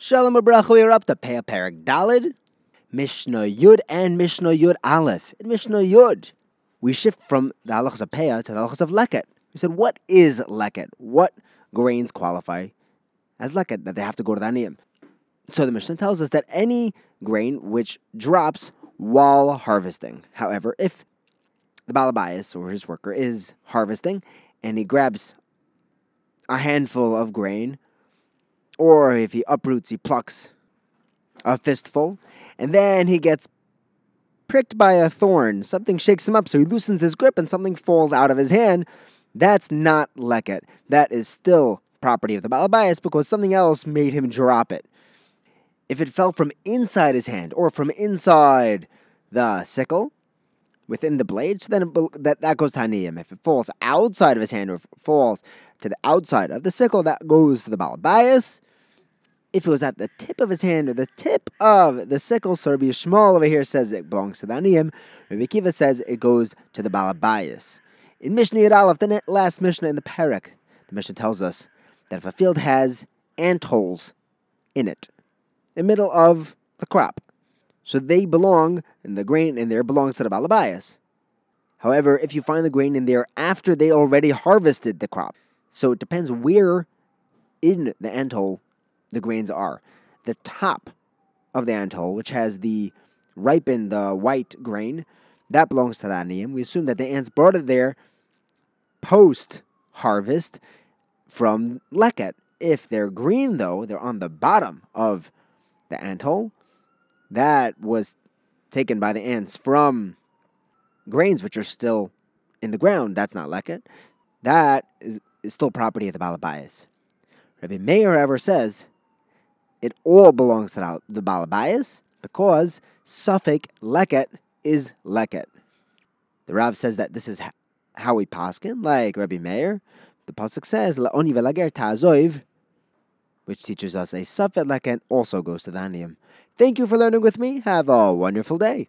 Shalom Abracha, we are up to Peah Perek Dalid, Mishnah Yud, and Mishnah Yud Aleph. In Mishnah Yud, we shift from the halachas of Peah to the halachas of Leket. We said, what is Leket? What grains qualify as Leket that they have to go to the Aniyim? So the Mishnah tells us that any grain which drops while harvesting. However, if the Balabias or his worker is harvesting and he grabs a handful of grain or if he uproots, he plucks a fistful, and then he gets pricked by a thorn. Something shakes him up, so he loosens his grip and something falls out of his hand. That's not leket. That is still property of the Balabayas because something else made him drop it. If it fell from inside his hand or from inside the sickle, within the blade, so then it, that, that goes to Haniyim. If it falls outside of his hand or falls to the outside of the sickle, that goes to the Balabayas if it was at the tip of his hand or the tip of the sickle, so Rabbi Yishmael over here says it belongs to the Aniyim. Rabbi Akiva says it goes to the Balabayas. In Mishnah Yud Aleph, the last Mishnah in the Perek, the Mishnah tells us that if a field has ant holes in it, in the middle of the crop, so they belong, and the grain in there belongs to the Balabayas. However, if you find the grain in there after they already harvested the crop, so it depends where in the ant hole the grains are. The top of the antole, which has the ripened the white grain, that belongs to the aniyim. We assume that the ants brought it there post harvest from leket. If they're green, though, they're on the bottom of the antole. That was taken by the ants from grains which are still in the ground. That's not leket. That is, is still property of the Balabayas. Rabbi Meir, however, says it all belongs to the Balabayas because Safek Leket is Leket. The Rav says that this is how we paskin, like Rabbi Meir. The pasuk says Laoni velager ta'azoiv, which teaches us a Safek Leket also goes to the Aniyim. Thank you for learning with me. Have a wonderful day.